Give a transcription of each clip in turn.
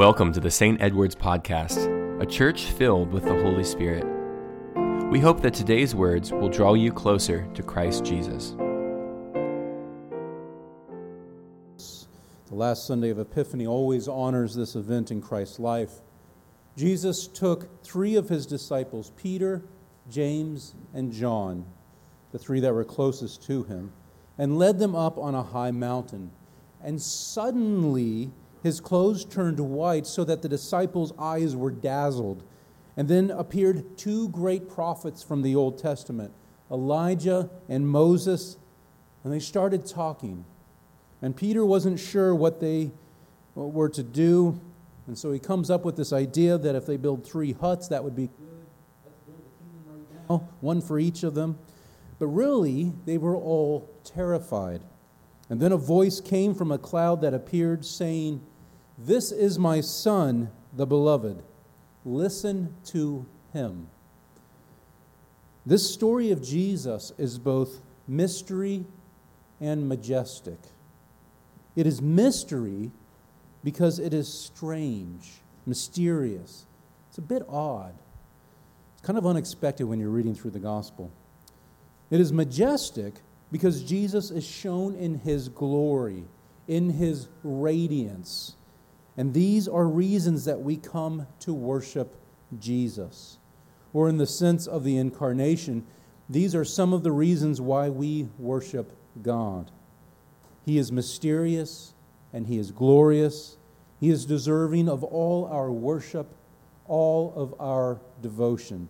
Welcome to the St. Edward's Podcast, a church filled with the Holy Spirit. We hope that today's words will draw you closer to Christ Jesus. The last Sunday of Epiphany always honors this event in Christ's life. Jesus took three of his disciples, Peter, James, and John, the three that were closest to him, and led them up on a high mountain. And suddenly his clothes turned white so that the disciples' eyes were dazzled. And then appeared two great prophets from the Old Testament, Elijah and Moses, and they started talking. And Peter wasn't sure what they were to do, and so he comes up with this idea that if they build three huts, that would be good. One for each of them. But really, they were all terrified. And then a voice came from a cloud that appeared, saying, This is my Son, the Beloved. Listen to him. This story of Jesus is both mystery and majestic. It is mystery because it is strange, mysterious. It's a bit odd. It's kind of unexpected when you're reading through the gospel. It is majestic because Jesus is shown in his glory, in his radiance. And these are reasons that we come to worship Jesus. Or, in the sense of the incarnation, these are some of the reasons why we worship God. He is mysterious and He is glorious. He is deserving of all our worship, all of our devotion.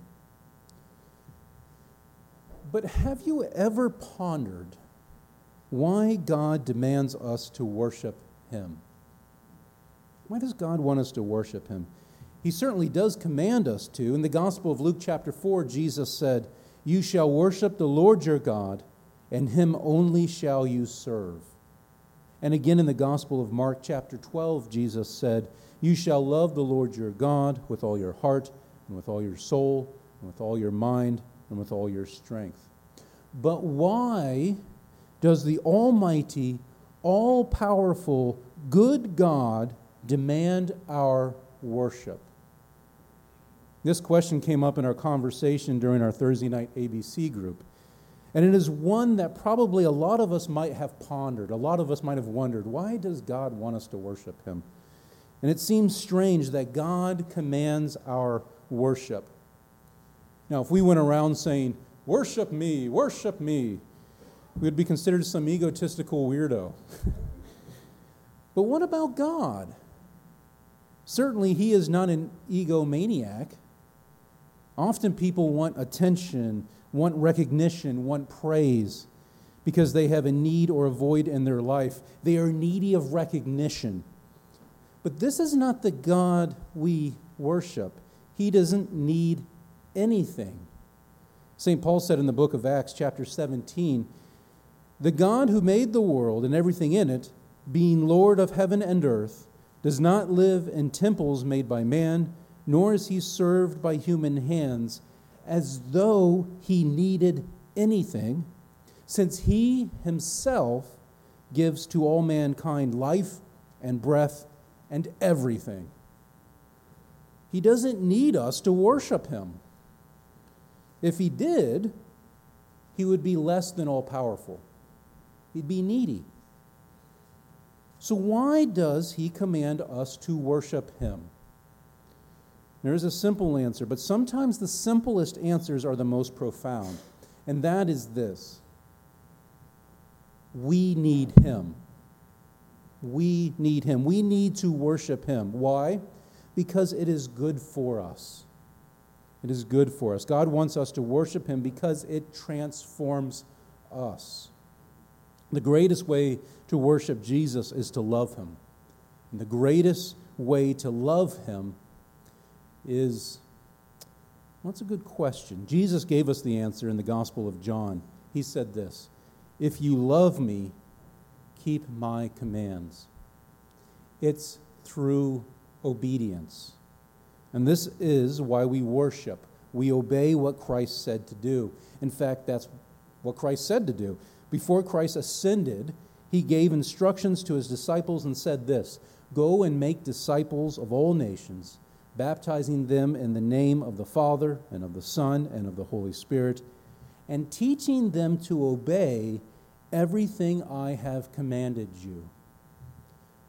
But have you ever pondered why God demands us to worship Him? Why does God want us to worship Him? He certainly does command us to. In the Gospel of Luke, chapter 4, Jesus said, You shall worship the Lord your God, and Him only shall you serve. And again in the Gospel of Mark, chapter 12, Jesus said, You shall love the Lord your God with all your heart, and with all your soul, and with all your mind, and with all your strength. But why does the Almighty, all powerful, good God demand our worship? This question came up in our conversation during our Thursday night ABC group. And it is one that probably a lot of us might have pondered. A lot of us might have wondered why does God want us to worship Him? And it seems strange that God commands our worship. Now, if we went around saying, Worship me, worship me, we would be considered some egotistical weirdo. but what about God? Certainly, He is not an egomaniac. Often people want attention, want recognition, want praise because they have a need or a void in their life. They are needy of recognition. But this is not the God we worship. He doesn't need anything. St. Paul said in the book of Acts, chapter 17, The God who made the world and everything in it, being Lord of heaven and earth, does not live in temples made by man, nor is he served by human hands as though he needed anything, since he himself gives to all mankind life and breath and everything. He doesn't need us to worship him. If he did, he would be less than all powerful, he'd be needy. So, why does he command us to worship him? There is a simple answer, but sometimes the simplest answers are the most profound. And that is this we need him. We need him. We need to worship him. Why? Because it is good for us. It is good for us. God wants us to worship him because it transforms us. The greatest way to worship Jesus is to love him. And the greatest way to love him is well, that's a good question. Jesus gave us the answer in the Gospel of John. He said this If you love me, keep my commands. It's through obedience. And this is why we worship. We obey what Christ said to do. In fact, that's what Christ said to do. Before Christ ascended, he gave instructions to his disciples and said this Go and make disciples of all nations, baptizing them in the name of the Father, and of the Son, and of the Holy Spirit, and teaching them to obey everything I have commanded you.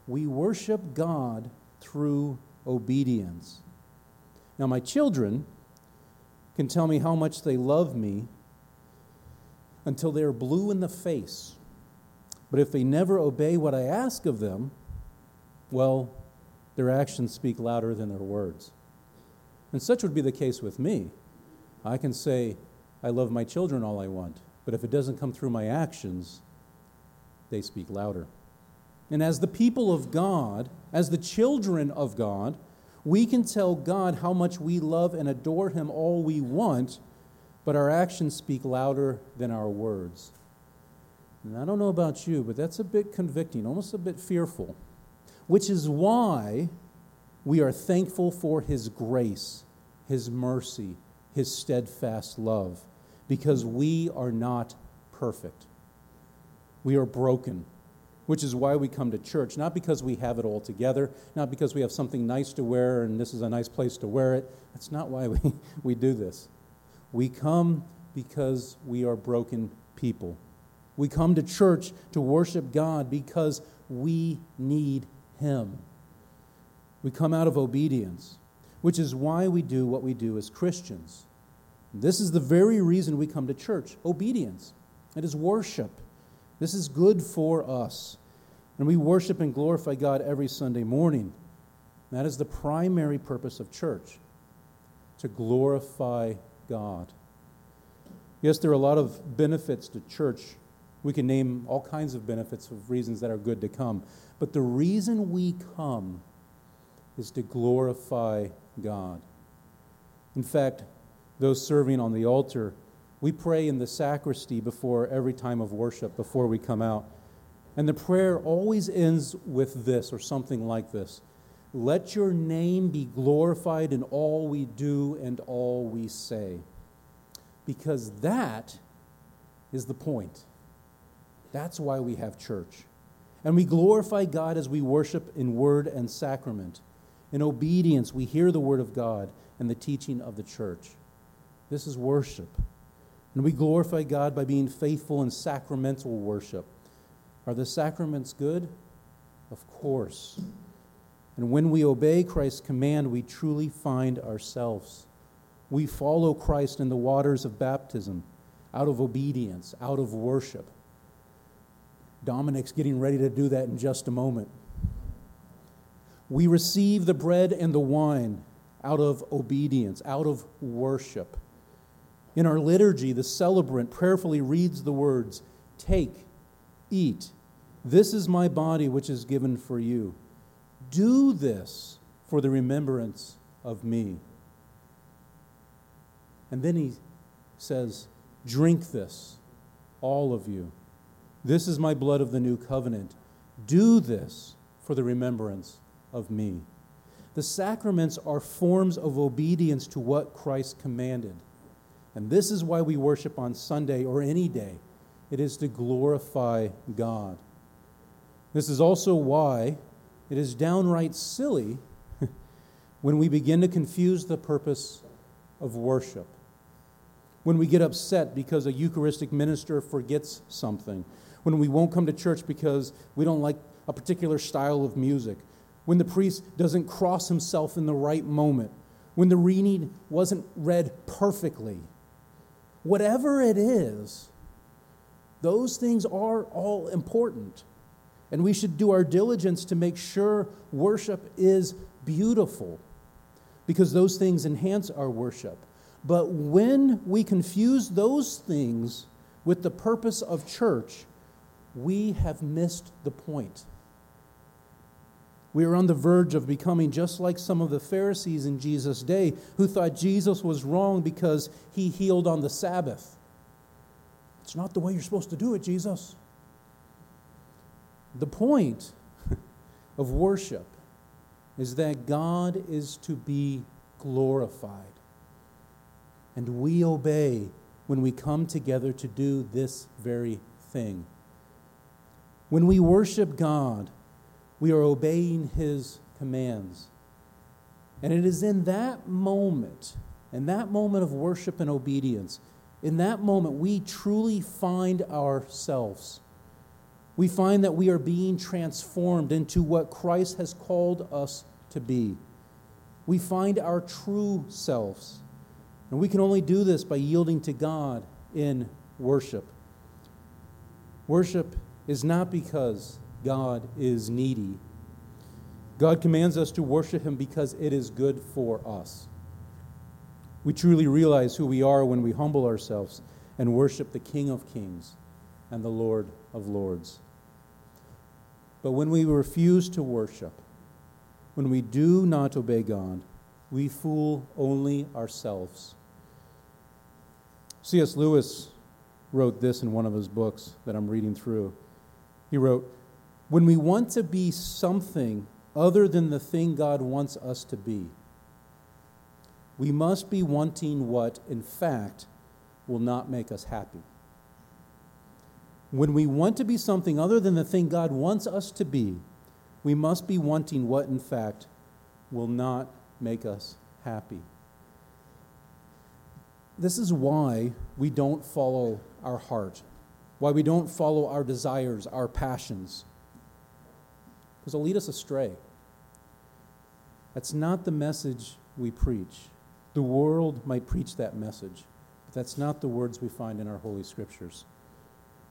We worship God through obedience. Now, my children can tell me how much they love me until they are blue in the face. But if they never obey what I ask of them, well, their actions speak louder than their words. And such would be the case with me. I can say, I love my children all I want, but if it doesn't come through my actions, they speak louder. And as the people of God, as the children of God, we can tell God how much we love and adore Him all we want, but our actions speak louder than our words. And I don't know about you, but that's a bit convicting, almost a bit fearful, which is why we are thankful for His grace, His mercy, His steadfast love, because we are not perfect. We are broken which is why we come to church, not because we have it all together, not because we have something nice to wear and this is a nice place to wear it. That's not why we, we do this. We come because we are broken people. We come to church to worship God because we need Him. We come out of obedience, which is why we do what we do as Christians. This is the very reason we come to church obedience. It is worship. This is good for us. And we worship and glorify God every Sunday morning. That is the primary purpose of church to glorify God. Yes, there are a lot of benefits to church. We can name all kinds of benefits of reasons that are good to come. But the reason we come is to glorify God. In fact, those serving on the altar we pray in the sacristy before every time of worship, before we come out. And the prayer always ends with this or something like this Let your name be glorified in all we do and all we say. Because that is the point. That's why we have church. And we glorify God as we worship in word and sacrament. In obedience, we hear the word of God and the teaching of the church. This is worship. And we glorify God by being faithful in sacramental worship. Are the sacraments good? Of course. And when we obey Christ's command, we truly find ourselves. We follow Christ in the waters of baptism out of obedience, out of worship. Dominic's getting ready to do that in just a moment. We receive the bread and the wine out of obedience, out of worship. In our liturgy, the celebrant prayerfully reads the words Take, eat. This is my body, which is given for you. Do this for the remembrance of me. And then he says, Drink this, all of you. This is my blood of the new covenant. Do this for the remembrance of me. The sacraments are forms of obedience to what Christ commanded. And this is why we worship on Sunday or any day it is to glorify God. This is also why it is downright silly when we begin to confuse the purpose of worship. When we get upset because a Eucharistic minister forgets something. When we won't come to church because we don't like a particular style of music. When the priest doesn't cross himself in the right moment. When the reading wasn't read perfectly Whatever it is, those things are all important. And we should do our diligence to make sure worship is beautiful because those things enhance our worship. But when we confuse those things with the purpose of church, we have missed the point. We are on the verge of becoming just like some of the Pharisees in Jesus' day who thought Jesus was wrong because he healed on the Sabbath. It's not the way you're supposed to do it, Jesus. The point of worship is that God is to be glorified. And we obey when we come together to do this very thing. When we worship God, We are obeying His commands. And it is in that moment, in that moment of worship and obedience, in that moment, we truly find ourselves. We find that we are being transformed into what Christ has called us to be. We find our true selves. And we can only do this by yielding to God in worship. Worship is not because God is needy. God commands us to worship Him because it is good for us. We truly realize who we are when we humble ourselves and worship the King of Kings and the Lord of Lords. But when we refuse to worship, when we do not obey God, we fool only ourselves. C.S. Lewis wrote this in one of his books that I'm reading through. He wrote, When we want to be something other than the thing God wants us to be, we must be wanting what, in fact, will not make us happy. When we want to be something other than the thing God wants us to be, we must be wanting what, in fact, will not make us happy. This is why we don't follow our heart, why we don't follow our desires, our passions, because they'll lead us astray. That's not the message we preach. The world might preach that message, but that's not the words we find in our Holy Scriptures.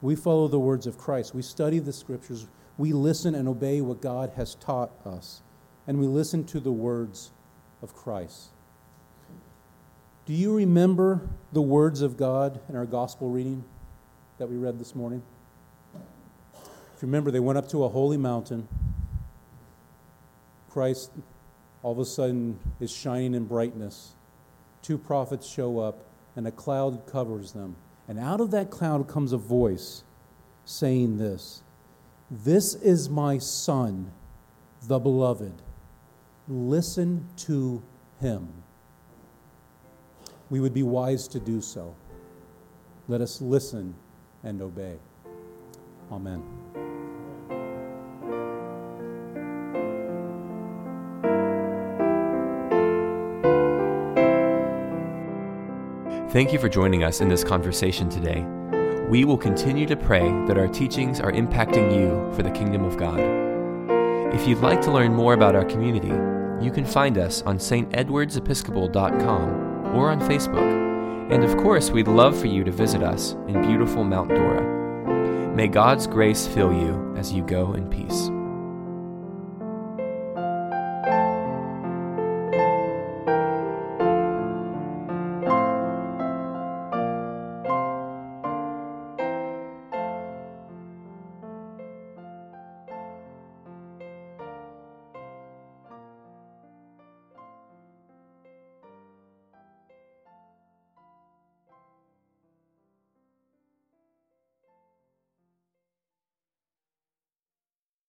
We follow the words of Christ. We study the Scriptures. We listen and obey what God has taught us. And we listen to the words of Christ. Do you remember the words of God in our gospel reading that we read this morning? If you remember, they went up to a holy mountain. Christ all of a sudden is shining in brightness two prophets show up, and a cloud covers them. And out of that cloud comes a voice saying this This is my Son, the beloved. Listen to him. We would be wise to do so. Let us listen and obey. Amen. Thank you for joining us in this conversation today. We will continue to pray that our teachings are impacting you for the kingdom of God. If you'd like to learn more about our community, you can find us on stedwardsepiscopal.com or on Facebook. And of course, we'd love for you to visit us in beautiful Mount Dora. May God's grace fill you as you go in peace.